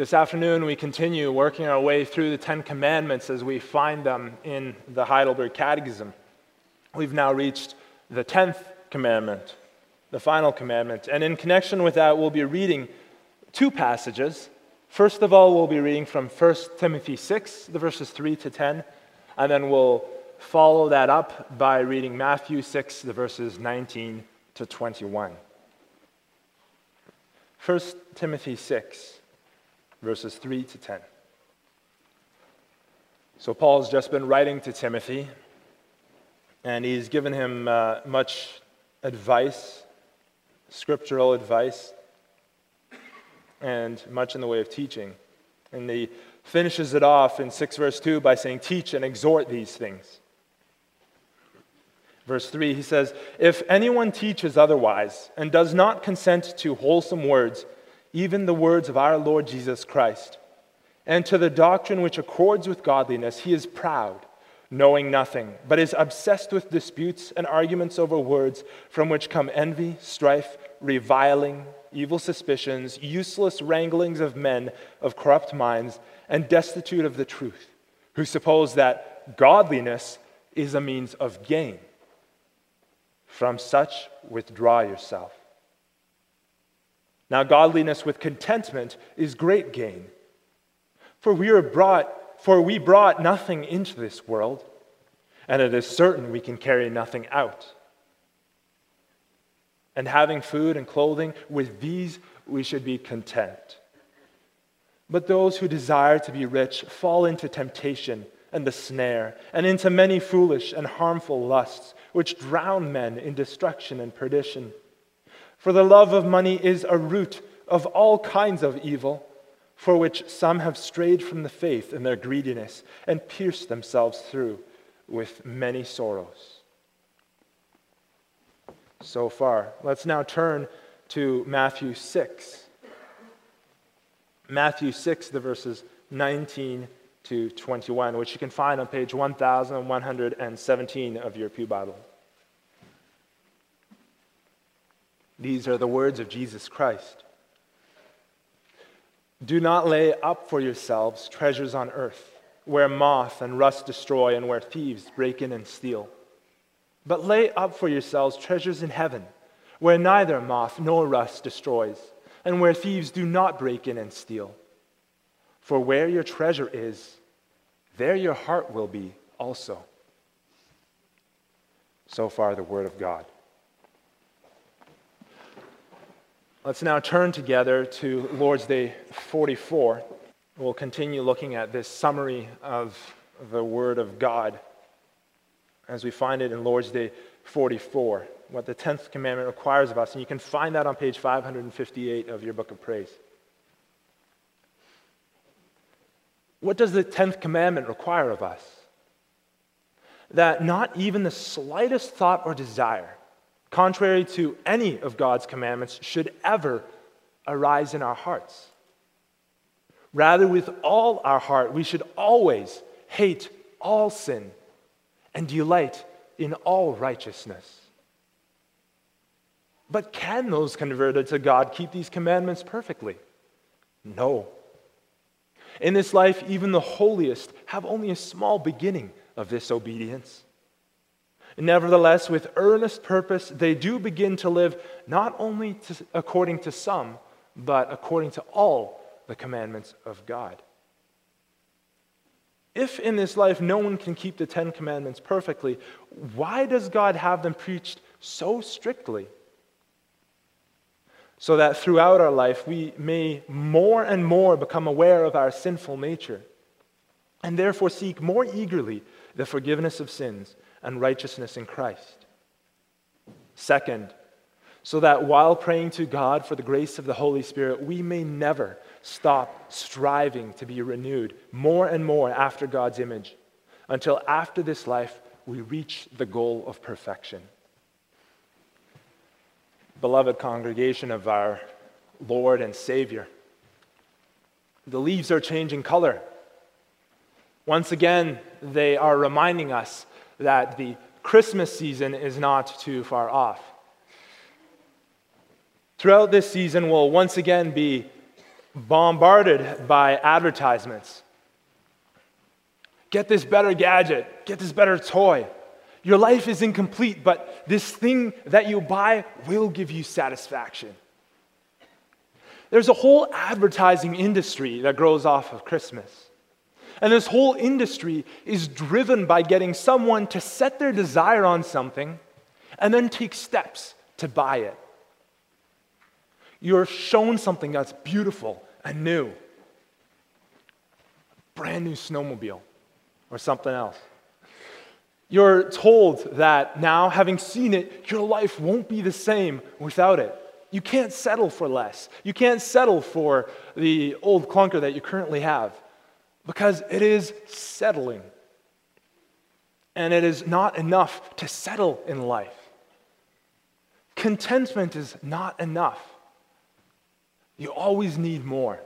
This afternoon, we continue working our way through the Ten Commandments as we find them in the Heidelberg Catechism. We've now reached the tenth commandment, the final commandment. And in connection with that, we'll be reading two passages. First of all, we'll be reading from 1 Timothy 6, the verses 3 to 10, and then we'll follow that up by reading Matthew 6, the verses 19 to 21. 1 Timothy 6 verses 3 to 10. So, Paul's just been writing to Timothy, and he's given him uh, much advice, scriptural advice, and much in the way of teaching. And he finishes it off in 6 verse 2 by saying, Teach and exhort these things. Verse 3, he says, If anyone teaches otherwise and does not consent to wholesome words, even the words of our Lord Jesus Christ. And to the doctrine which accords with godliness, he is proud, knowing nothing, but is obsessed with disputes and arguments over words, from which come envy, strife, reviling, evil suspicions, useless wranglings of men of corrupt minds, and destitute of the truth, who suppose that godliness is a means of gain. From such, withdraw yourself. Now, godliness with contentment is great gain. For we are brought, for we brought nothing into this world, and it is certain we can carry nothing out. And having food and clothing, with these we should be content. But those who desire to be rich fall into temptation and the snare, and into many foolish and harmful lusts, which drown men in destruction and perdition. For the love of money is a root of all kinds of evil, for which some have strayed from the faith in their greediness and pierced themselves through with many sorrows. So far. Let's now turn to Matthew 6. Matthew 6, the verses 19 to 21, which you can find on page 1117 of your Pew Bible. These are the words of Jesus Christ. Do not lay up for yourselves treasures on earth, where moth and rust destroy and where thieves break in and steal. But lay up for yourselves treasures in heaven, where neither moth nor rust destroys, and where thieves do not break in and steal. For where your treasure is, there your heart will be also. So far, the Word of God. Let's now turn together to Lord's Day 44. We'll continue looking at this summary of the Word of God as we find it in Lord's Day 44, what the 10th commandment requires of us. And you can find that on page 558 of your book of praise. What does the 10th commandment require of us? That not even the slightest thought or desire contrary to any of God's commandments, should ever arise in our hearts. Rather, with all our heart, we should always hate all sin and delight in all righteousness. But can those converted to God keep these commandments perfectly? No. In this life, even the holiest have only a small beginning of this obedience. Nevertheless, with earnest purpose, they do begin to live not only to, according to some, but according to all the commandments of God. If in this life no one can keep the Ten Commandments perfectly, why does God have them preached so strictly? So that throughout our life we may more and more become aware of our sinful nature and therefore seek more eagerly the forgiveness of sins and righteousness in Christ. Second, so that while praying to God for the grace of the Holy Spirit, we may never stop striving to be renewed more and more after God's image until after this life we reach the goal of perfection. Beloved congregation of our Lord and Savior, the leaves are changing color. Once again, they are reminding us that the Christmas season is not too far off. Throughout this season, we'll once again be bombarded by advertisements. Get this better gadget, get this better toy. Your life is incomplete, but this thing that you buy will give you satisfaction. There's a whole advertising industry that grows off of Christmas. And this whole industry is driven by getting someone to set their desire on something and then take steps to buy it. You're shown something that's beautiful and new. Brand new snowmobile or something else. You're told that now, having seen it, your life won't be the same without it. You can't settle for less. You can't settle for the old clunker that you currently have because it is settling. And it is not enough to settle in life. Contentment is not enough. You always need more.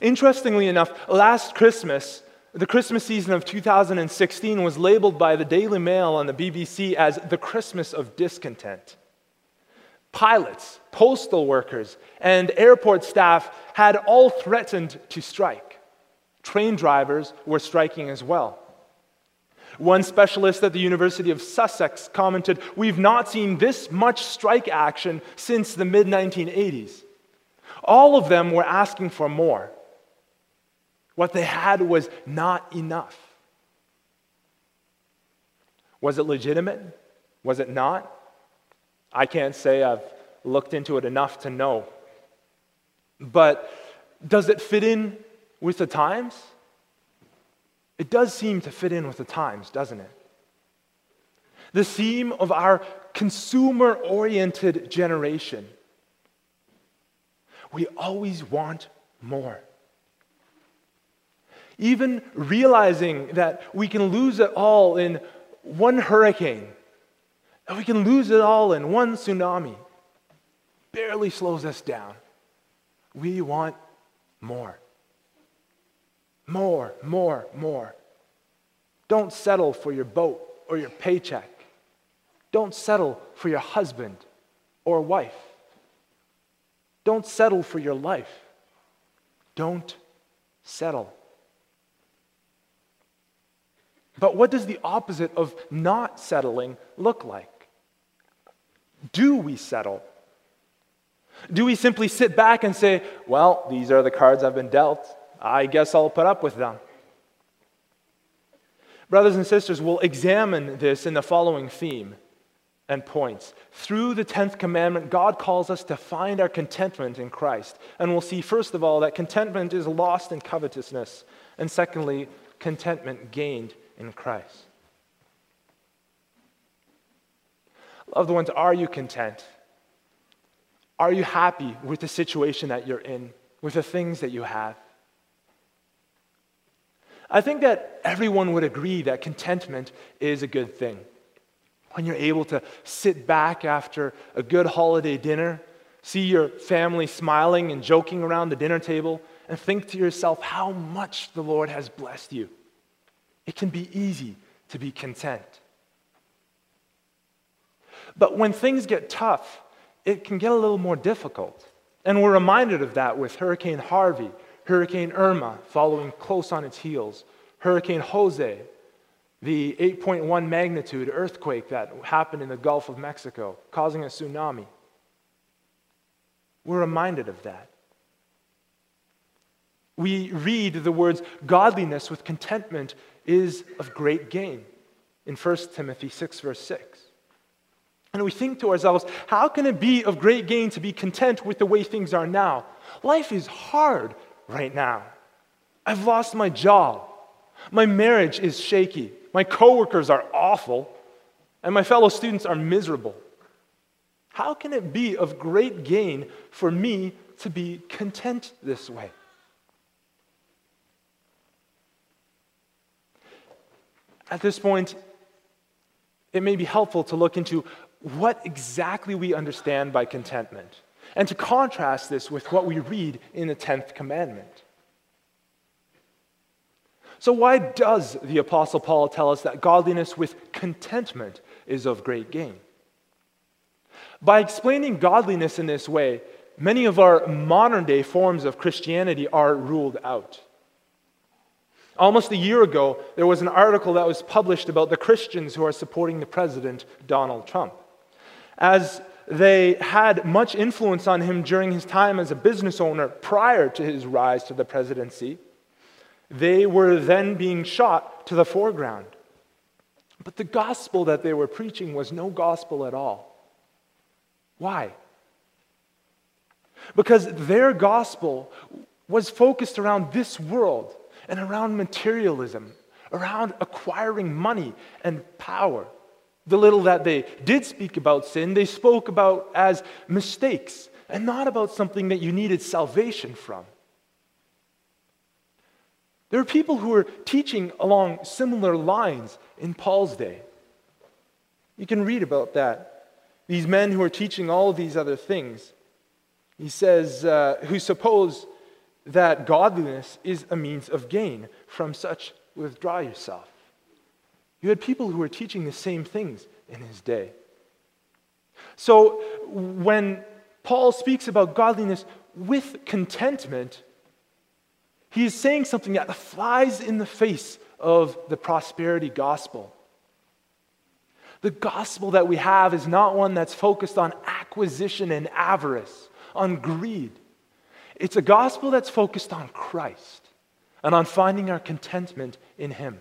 Interestingly enough, last Christmas, the Christmas season of 2016 was labeled by the Daily Mail and the BBC as the Christmas of discontent. Pilots, postal workers, and airport staff had all threatened to strike. Train drivers were striking as well. One specialist at the University of Sussex commented, We've not seen this much strike action since the mid 1980s. All of them were asking for more. What they had was not enough. Was it legitimate? Was it not? I can't say I've looked into it enough to know. But does it fit in with the times? It does seem to fit in with the times, doesn't it? The theme of our consumer oriented generation. We always want more. Even realizing that we can lose it all in one hurricane and we can lose it all in one tsunami. Barely slows us down. We want more. More, more, more. Don't settle for your boat or your paycheck. Don't settle for your husband or wife. Don't settle for your life. Don't settle. But what does the opposite of not settling look like? Do we settle? Do we simply sit back and say, well, these are the cards I've been dealt. I guess I'll put up with them? Brothers and sisters, we'll examine this in the following theme and points. Through the 10th commandment, God calls us to find our contentment in Christ. And we'll see, first of all, that contentment is lost in covetousness. And secondly, contentment gained in Christ. Loved ones, are you content? Are you happy with the situation that you're in, with the things that you have? I think that everyone would agree that contentment is a good thing. When you're able to sit back after a good holiday dinner, see your family smiling and joking around the dinner table, and think to yourself how much the Lord has blessed you. It can be easy to be content. But when things get tough, it can get a little more difficult. And we're reminded of that with Hurricane Harvey, Hurricane Irma following close on its heels, Hurricane Jose, the 8.1 magnitude earthquake that happened in the Gulf of Mexico, causing a tsunami. We're reminded of that. We read the words, godliness with contentment is of great gain in 1 Timothy 6, verse 6. And we think to ourselves, how can it be of great gain to be content with the way things are now? Life is hard right now. I've lost my job. My marriage is shaky. My coworkers are awful. And my fellow students are miserable. How can it be of great gain for me to be content this way? At this point, it may be helpful to look into what exactly we understand by contentment and to contrast this with what we read in the 10th commandment. So, why does the Apostle Paul tell us that godliness with contentment is of great gain? By explaining godliness in this way, many of our modern day forms of Christianity are ruled out. Almost a year ago, there was an article that was published about the Christians who are supporting the president, Donald Trump. As they had much influence on him during his time as a business owner prior to his rise to the presidency, they were then being shot to the foreground. But the gospel that they were preaching was no gospel at all. Why? Because their gospel was focused around this world and around materialism, around acquiring money and power. The little that they did speak about sin, they spoke about as mistakes and not about something that you needed salvation from. There are people who were teaching along similar lines in Paul's day. You can read about that. These men who are teaching all of these other things. He says, uh, who suppose that godliness is a means of gain. From such, withdraw yourself. You had people who were teaching the same things in his day. So when Paul speaks about godliness with contentment, he is saying something that flies in the face of the prosperity gospel. The gospel that we have is not one that's focused on acquisition and avarice, on greed. It's a gospel that's focused on Christ and on finding our contentment in Him.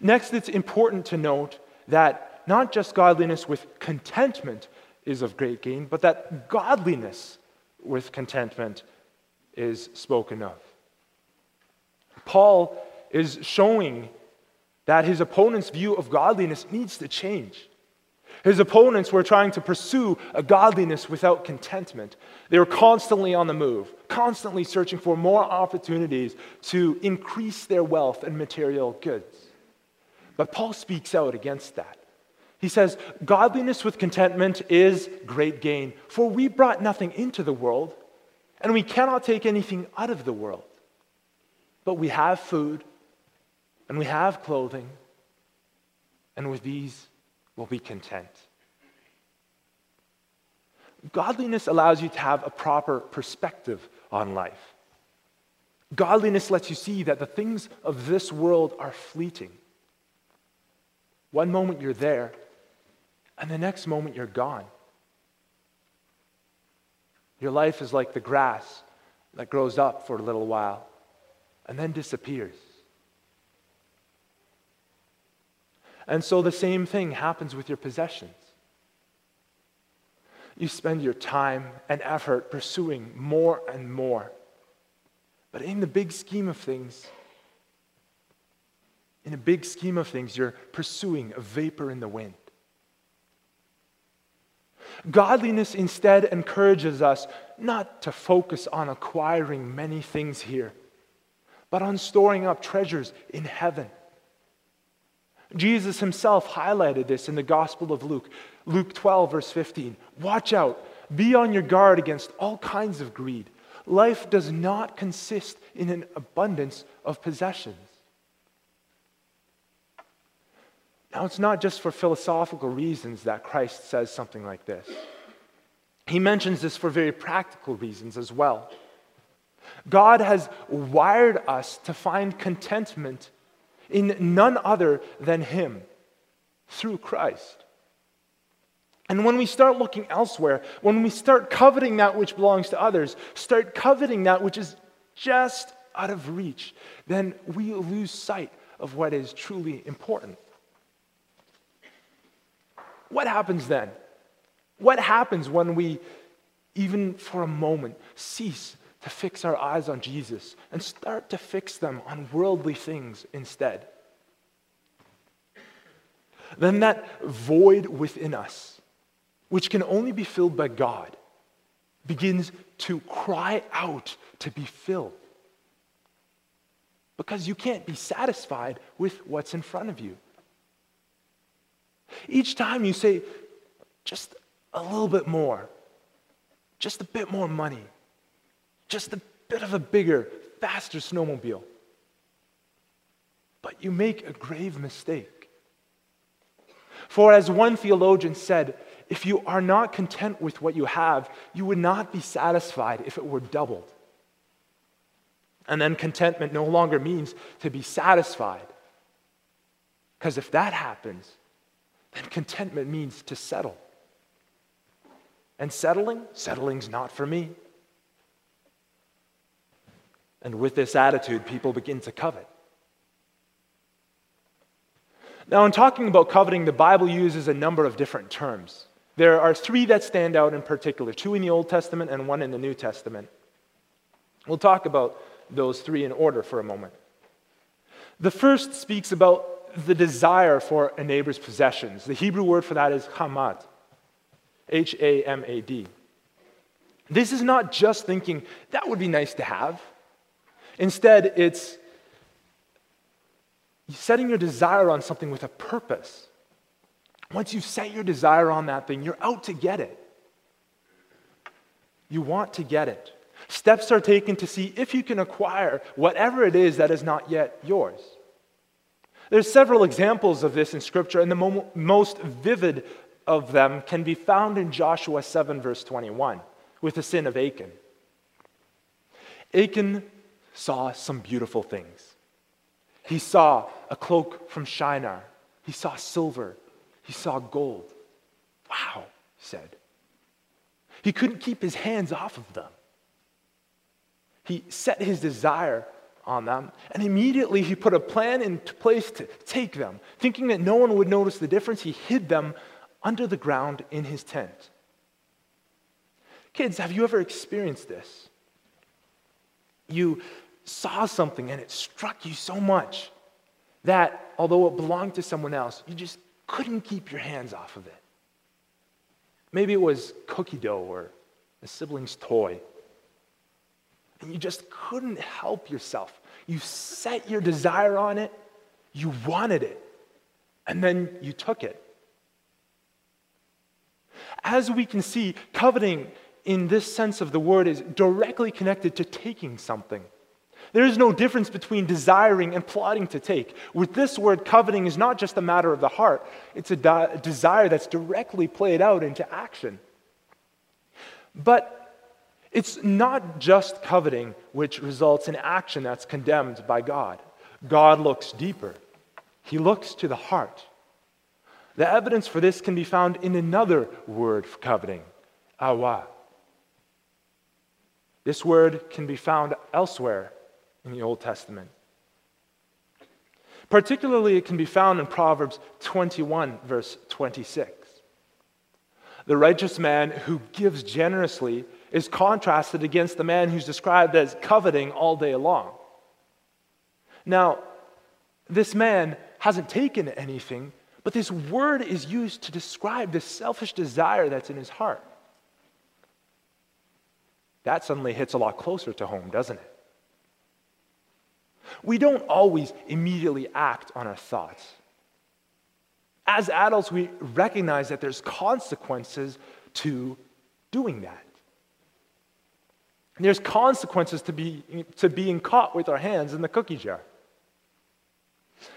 Next, it's important to note that not just godliness with contentment is of great gain, but that godliness with contentment is spoken of. Paul is showing that his opponent's view of godliness needs to change. His opponents were trying to pursue a godliness without contentment. They were constantly on the move, constantly searching for more opportunities to increase their wealth and material goods. But Paul speaks out against that. He says, Godliness with contentment is great gain, for we brought nothing into the world, and we cannot take anything out of the world. But we have food, and we have clothing, and with these we'll be content. Godliness allows you to have a proper perspective on life. Godliness lets you see that the things of this world are fleeting. One moment you're there, and the next moment you're gone. Your life is like the grass that grows up for a little while and then disappears. And so the same thing happens with your possessions. You spend your time and effort pursuing more and more. But in the big scheme of things, in a big scheme of things, you're pursuing a vapor in the wind. Godliness instead encourages us not to focus on acquiring many things here, but on storing up treasures in heaven. Jesus himself highlighted this in the Gospel of Luke, Luke 12, verse 15. Watch out, be on your guard against all kinds of greed. Life does not consist in an abundance of possessions. Now, it's not just for philosophical reasons that Christ says something like this. He mentions this for very practical reasons as well. God has wired us to find contentment in none other than Him through Christ. And when we start looking elsewhere, when we start coveting that which belongs to others, start coveting that which is just out of reach, then we lose sight of what is truly important. What happens then? What happens when we, even for a moment, cease to fix our eyes on Jesus and start to fix them on worldly things instead? Then that void within us, which can only be filled by God, begins to cry out to be filled. Because you can't be satisfied with what's in front of you. Each time you say, just a little bit more, just a bit more money, just a bit of a bigger, faster snowmobile. But you make a grave mistake. For as one theologian said, if you are not content with what you have, you would not be satisfied if it were doubled. And then contentment no longer means to be satisfied. Because if that happens, then contentment means to settle. And settling, settling's not for me. And with this attitude, people begin to covet. Now, in talking about coveting, the Bible uses a number of different terms. There are three that stand out in particular two in the Old Testament and one in the New Testament. We'll talk about those three in order for a moment. The first speaks about the desire for a neighbor's possessions. The Hebrew word for that is hamad, H A M A D. This is not just thinking, that would be nice to have. Instead, it's setting your desire on something with a purpose. Once you've set your desire on that thing, you're out to get it. You want to get it. Steps are taken to see if you can acquire whatever it is that is not yet yours. There's several examples of this in Scripture, and the mo- most vivid of them can be found in Joshua 7, verse 21, with the sin of Achan. Achan saw some beautiful things. He saw a cloak from Shinar, he saw silver, he saw gold. Wow, he said. He couldn't keep his hands off of them. He set his desire on them, and immediately he put a plan in place to take them. Thinking that no one would notice the difference, he hid them under the ground in his tent. Kids, have you ever experienced this? You saw something and it struck you so much that although it belonged to someone else, you just couldn't keep your hands off of it. Maybe it was cookie dough or a sibling's toy and you just couldn't help yourself. You set your desire on it, you wanted it, and then you took it. As we can see, coveting in this sense of the word is directly connected to taking something. There is no difference between desiring and plotting to take. With this word, coveting is not just a matter of the heart, it's a de- desire that's directly played out into action. But it's not just coveting which results in action that's condemned by God. God looks deeper, He looks to the heart. The evidence for this can be found in another word for coveting, awa. This word can be found elsewhere in the Old Testament. Particularly, it can be found in Proverbs 21, verse 26. The righteous man who gives generously is contrasted against the man who's described as coveting all day long. Now, this man hasn't taken anything, but this word is used to describe this selfish desire that's in his heart. That suddenly hits a lot closer to home, doesn't it? We don't always immediately act on our thoughts. As adults, we recognize that there's consequences to doing that. There's consequences to, be, to being caught with our hands in the cookie jar.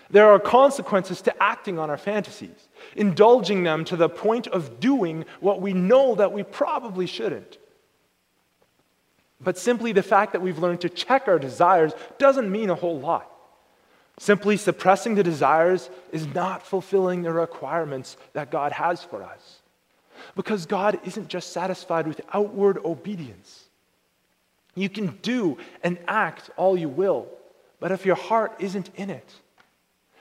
There are consequences to acting on our fantasies, indulging them to the point of doing what we know that we probably shouldn't. But simply the fact that we've learned to check our desires doesn't mean a whole lot. Simply suppressing the desires is not fulfilling the requirements that God has for us. Because God isn't just satisfied with outward obedience. You can do and act all you will, but if your heart isn't in it,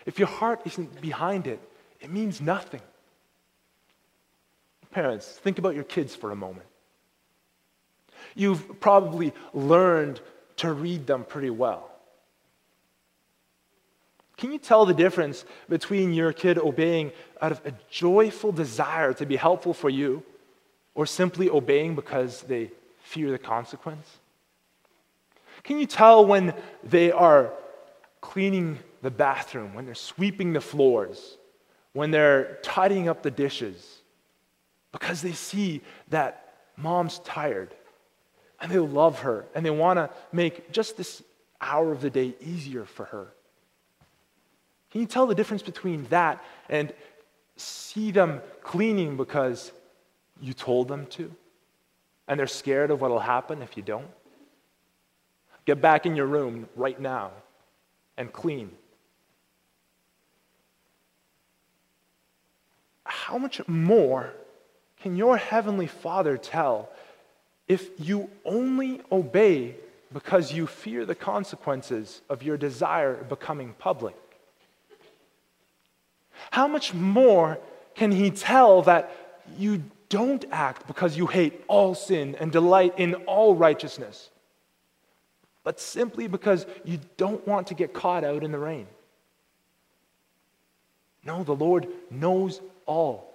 if your heart isn't behind it, it means nothing. Parents, think about your kids for a moment. You've probably learned to read them pretty well. Can you tell the difference between your kid obeying out of a joyful desire to be helpful for you or simply obeying because they fear the consequence? Can you tell when they are cleaning the bathroom, when they're sweeping the floors, when they're tidying up the dishes? Because they see that mom's tired and they love her and they want to make just this hour of the day easier for her. Can you tell the difference between that and see them cleaning because you told them to, and they're scared of what will happen if you don't? Get back in your room right now and clean. How much more can your heavenly Father tell if you only obey because you fear the consequences of your desire becoming public? How much more can He tell that you don't act because you hate all sin and delight in all righteousness? But simply because you don't want to get caught out in the rain. No, the Lord knows all.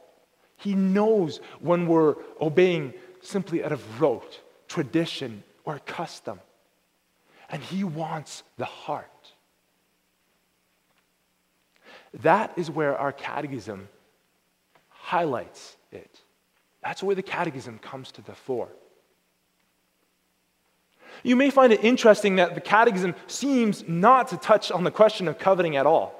He knows when we're obeying simply out of rote, tradition, or custom. And He wants the heart. That is where our catechism highlights it. That's where the catechism comes to the fore. You may find it interesting that the Catechism seems not to touch on the question of coveting at all.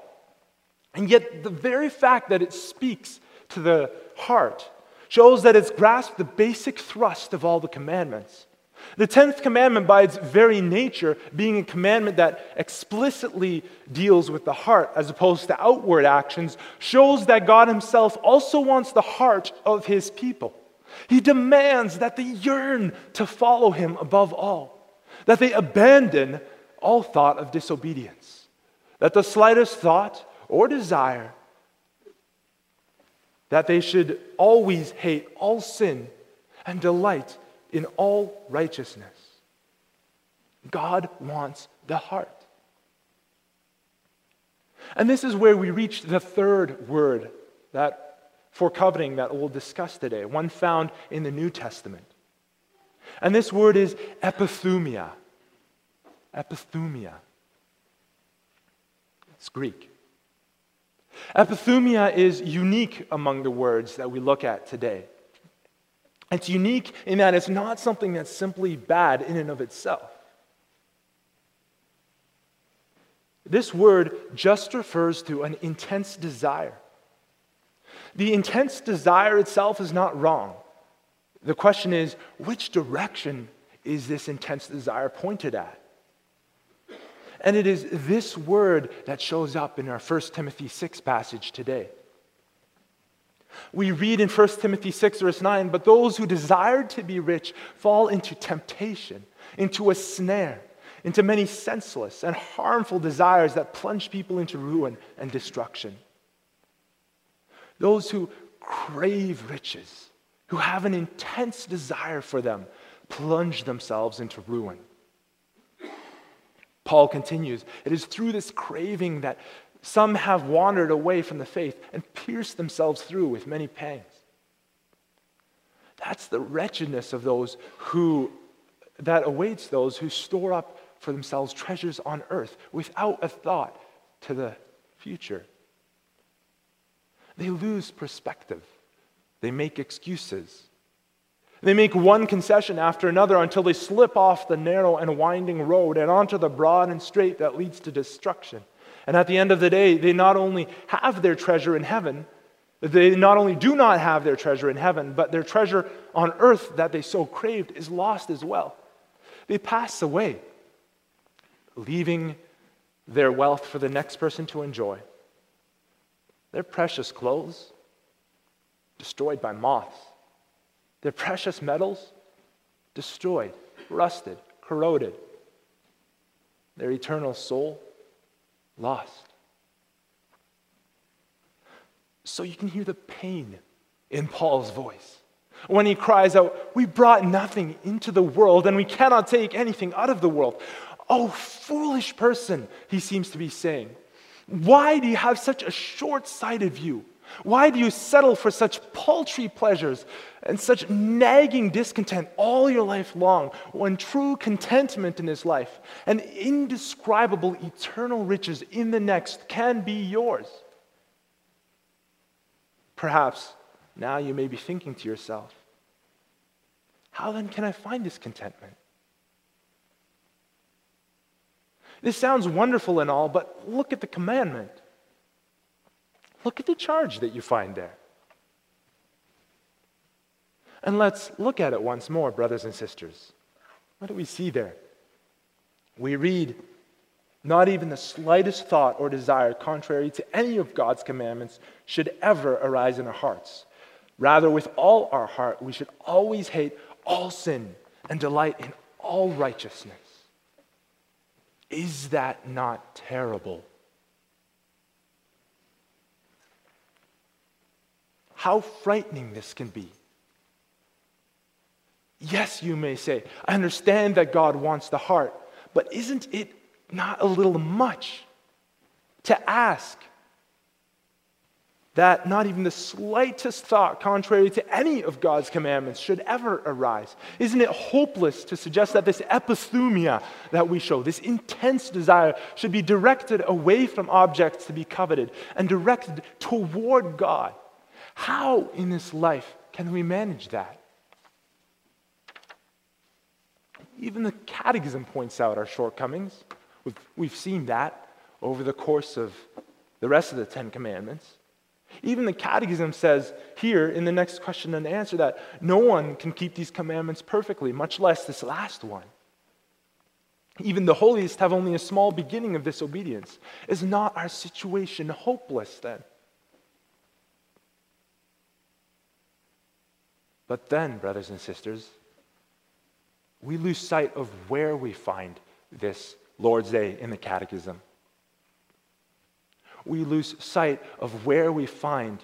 And yet, the very fact that it speaks to the heart shows that it's grasped the basic thrust of all the commandments. The 10th commandment, by its very nature, being a commandment that explicitly deals with the heart as opposed to outward actions, shows that God Himself also wants the heart of His people. He demands that they yearn to follow Him above all that they abandon all thought of disobedience, that the slightest thought or desire that they should always hate all sin and delight in all righteousness. God wants the heart. And this is where we reach the third word that for coveting that we'll discuss today, one found in the New Testament. And this word is epithumia. Epithumia. It's Greek. Epithumia is unique among the words that we look at today. It's unique in that it's not something that's simply bad in and of itself. This word just refers to an intense desire. The intense desire itself is not wrong. The question is, which direction is this intense desire pointed at? And it is this word that shows up in our 1 Timothy 6 passage today. We read in 1 Timothy 6, verse 9, but those who desire to be rich fall into temptation, into a snare, into many senseless and harmful desires that plunge people into ruin and destruction. Those who crave riches, who have an intense desire for them, plunge themselves into ruin. Paul continues It is through this craving that some have wandered away from the faith and pierced themselves through with many pangs. That's the wretchedness of those who, that awaits those who store up for themselves treasures on earth without a thought to the future. They lose perspective. They make excuses. They make one concession after another until they slip off the narrow and winding road and onto the broad and straight that leads to destruction. And at the end of the day, they not only have their treasure in heaven, they not only do not have their treasure in heaven, but their treasure on earth that they so craved is lost as well. They pass away, leaving their wealth for the next person to enjoy. Their precious clothes destroyed by moths. Their precious metals destroyed, rusted, corroded. Their eternal soul lost. So you can hear the pain in Paul's voice when he cries out, We brought nothing into the world and we cannot take anything out of the world. Oh, foolish person, he seems to be saying. Why do you have such a short sighted view? Why do you settle for such paltry pleasures and such nagging discontent all your life long when true contentment in this life and indescribable eternal riches in the next can be yours? Perhaps now you may be thinking to yourself, how then can I find this contentment? This sounds wonderful and all, but look at the commandment. Look at the charge that you find there. And let's look at it once more, brothers and sisters. What do we see there? We read, not even the slightest thought or desire contrary to any of God's commandments should ever arise in our hearts. Rather, with all our heart, we should always hate all sin and delight in all righteousness. Is that not terrible? How frightening this can be. Yes, you may say, I understand that God wants the heart, but isn't it not a little much to ask that not even the slightest thought contrary to any of God's commandments should ever arise? Isn't it hopeless to suggest that this epithumia that we show, this intense desire, should be directed away from objects to be coveted and directed toward God? How in this life can we manage that? Even the Catechism points out our shortcomings. We've, we've seen that over the course of the rest of the Ten Commandments. Even the Catechism says here in the next question and answer that no one can keep these commandments perfectly, much less this last one. Even the holiest have only a small beginning of this obedience. Is not our situation hopeless then? But then, brothers and sisters, we lose sight of where we find this Lord's Day in the Catechism. We lose sight of where we find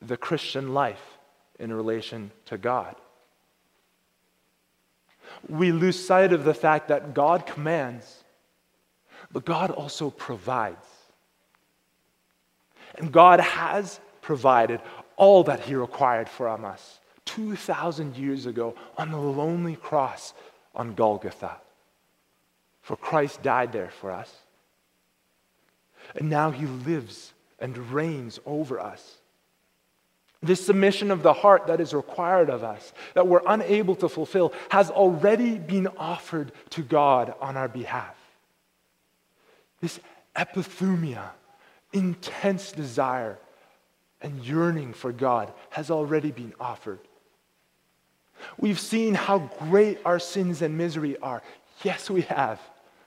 the Christian life in relation to God. We lose sight of the fact that God commands, but God also provides. And God has provided all that He required from us 2,000 years ago on the lonely cross on Golgotha. For Christ died there for us. And now he lives and reigns over us. This submission of the heart that is required of us, that we're unable to fulfill, has already been offered to God on our behalf. This epithumia, intense desire and yearning for God, has already been offered. We've seen how great our sins and misery are. Yes, we have.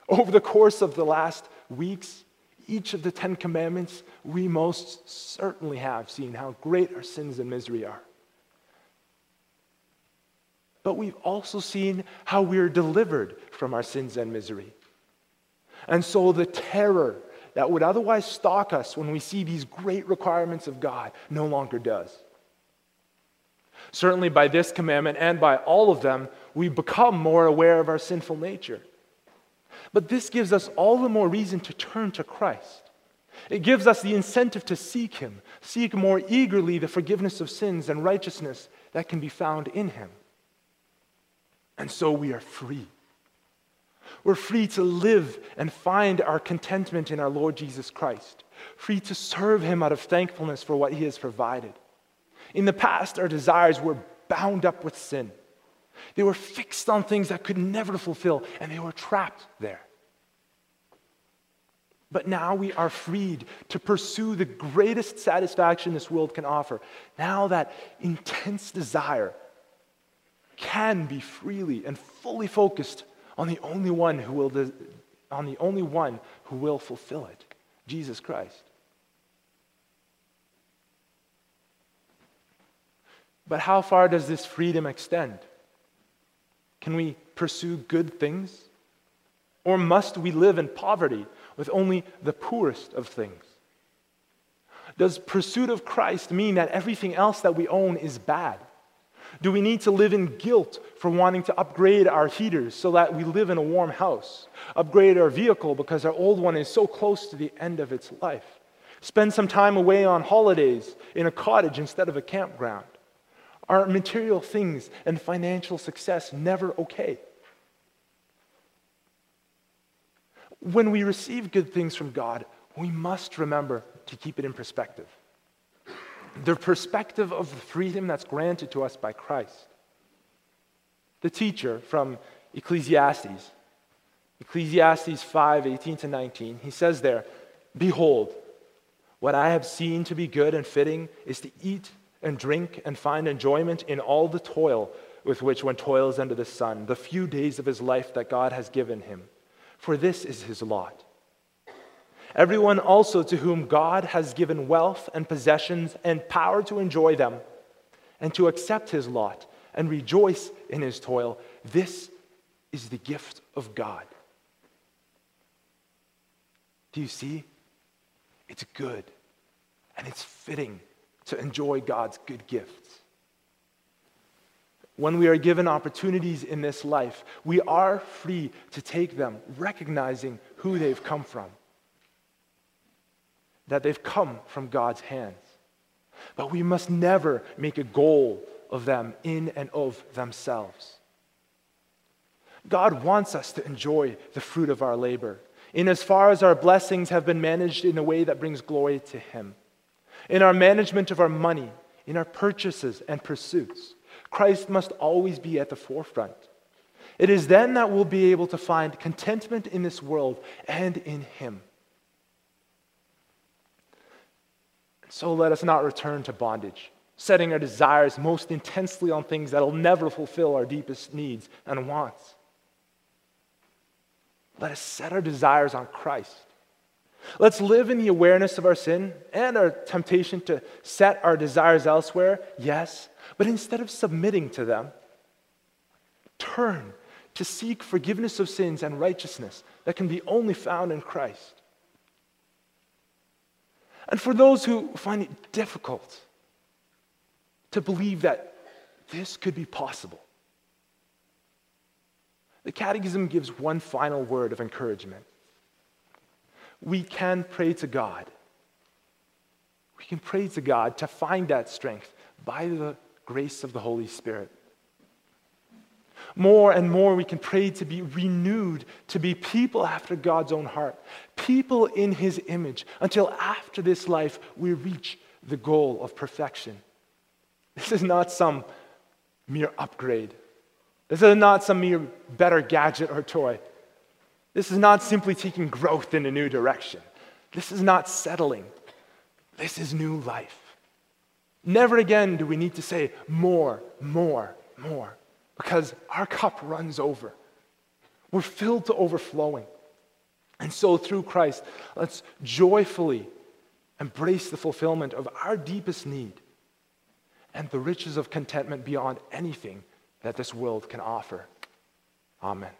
Over the course of the last weeks, each of the Ten Commandments, we most certainly have seen how great our sins and misery are. But we've also seen how we're delivered from our sins and misery. And so the terror that would otherwise stalk us when we see these great requirements of God no longer does. Certainly, by this commandment and by all of them, we become more aware of our sinful nature. But this gives us all the more reason to turn to Christ. It gives us the incentive to seek Him, seek more eagerly the forgiveness of sins and righteousness that can be found in Him. And so we are free. We're free to live and find our contentment in our Lord Jesus Christ, free to serve Him out of thankfulness for what He has provided in the past, our desires were bound up with sin. They were fixed on things that could never fulfill, and they were trapped there. But now we are freed to pursue the greatest satisfaction this world can offer. Now that intense desire can be freely and fully focused on the only one who will, on the only one who will fulfill it, Jesus Christ. But how far does this freedom extend? Can we pursue good things? Or must we live in poverty with only the poorest of things? Does pursuit of Christ mean that everything else that we own is bad? Do we need to live in guilt for wanting to upgrade our heaters so that we live in a warm house? Upgrade our vehicle because our old one is so close to the end of its life? Spend some time away on holidays in a cottage instead of a campground? Are material things and financial success never okay? When we receive good things from God, we must remember to keep it in perspective. The perspective of the freedom that's granted to us by Christ. The teacher from Ecclesiastes, Ecclesiastes 5 18 to 19, he says there, Behold, what I have seen to be good and fitting is to eat and drink and find enjoyment in all the toil with which one toils under the sun, the few days of his life that God has given him. For this is his lot. Everyone also to whom God has given wealth and possessions and power to enjoy them, and to accept his lot and rejoice in his toil, this is the gift of God. Do you see? It's good and it's fitting to enjoy God's good gifts. When we are given opportunities in this life, we are free to take them, recognizing who they've come from. That they've come from God's hands. But we must never make a goal of them in and of themselves. God wants us to enjoy the fruit of our labor, in as far as our blessings have been managed in a way that brings glory to Him. In our management of our money, in our purchases and pursuits, Christ must always be at the forefront. It is then that we'll be able to find contentment in this world and in Him. So let us not return to bondage, setting our desires most intensely on things that will never fulfill our deepest needs and wants. Let us set our desires on Christ. Let's live in the awareness of our sin and our temptation to set our desires elsewhere, yes, but instead of submitting to them, turn to seek forgiveness of sins and righteousness that can be only found in Christ. And for those who find it difficult to believe that this could be possible, the Catechism gives one final word of encouragement. We can pray to God. We can pray to God to find that strength by the grace of the Holy Spirit. More and more, we can pray to be renewed, to be people after God's own heart, people in His image, until after this life we reach the goal of perfection. This is not some mere upgrade. This is not some mere better gadget or toy. This is not simply taking growth in a new direction. This is not settling. This is new life. Never again do we need to say more, more, more, because our cup runs over. We're filled to overflowing. And so, through Christ, let's joyfully embrace the fulfillment of our deepest need and the riches of contentment beyond anything that this world can offer. Amen.